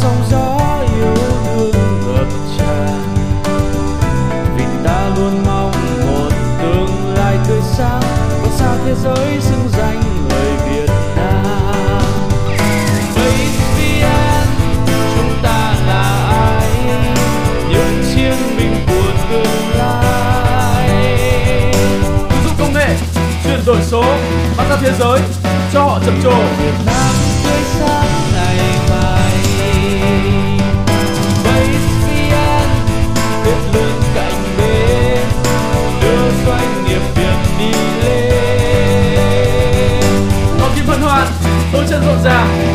sóng gió yêu thương ngập tràn. Vì ta luôn mong một tương lai tươi sáng vượt xa thế giới xứng danh người Việt Nam. Vậy vì chúng ta là ai? Những chiến binh của tương lai. Ứng dụng công nghệ chuyển đổi số bán ra thế giới cho họ trầm trồ. Việt Nam đôi chân rộn ràng.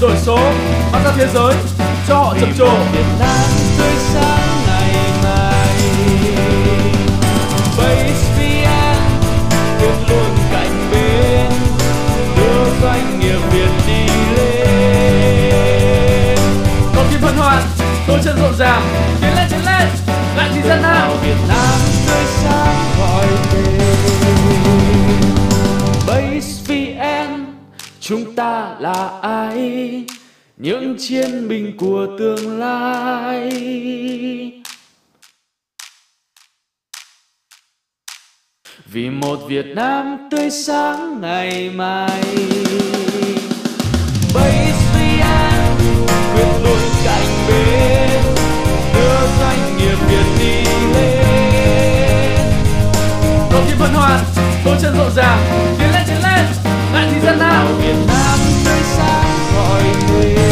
Đổi số bắt ra thế giới, cho họ trầm trồ. Việt Nam tươi sáng ngày mai Base VN luôn luôn cạnh bên đưa doanh nghiệp Việt đi lên Còn kim Phân hoan đôi chân rộn ràng. Chúng ta là ai? Những chiến binh của tương lai. Vì một Việt Nam tươi sáng ngày mai. Bất suy an quyết luôn cạnh bên đưa doanh nghiệp Việt đi lên. Đội kim hân hoàn, đôi chân rộn ràng. Tiến Việt Nam nơi xa cõi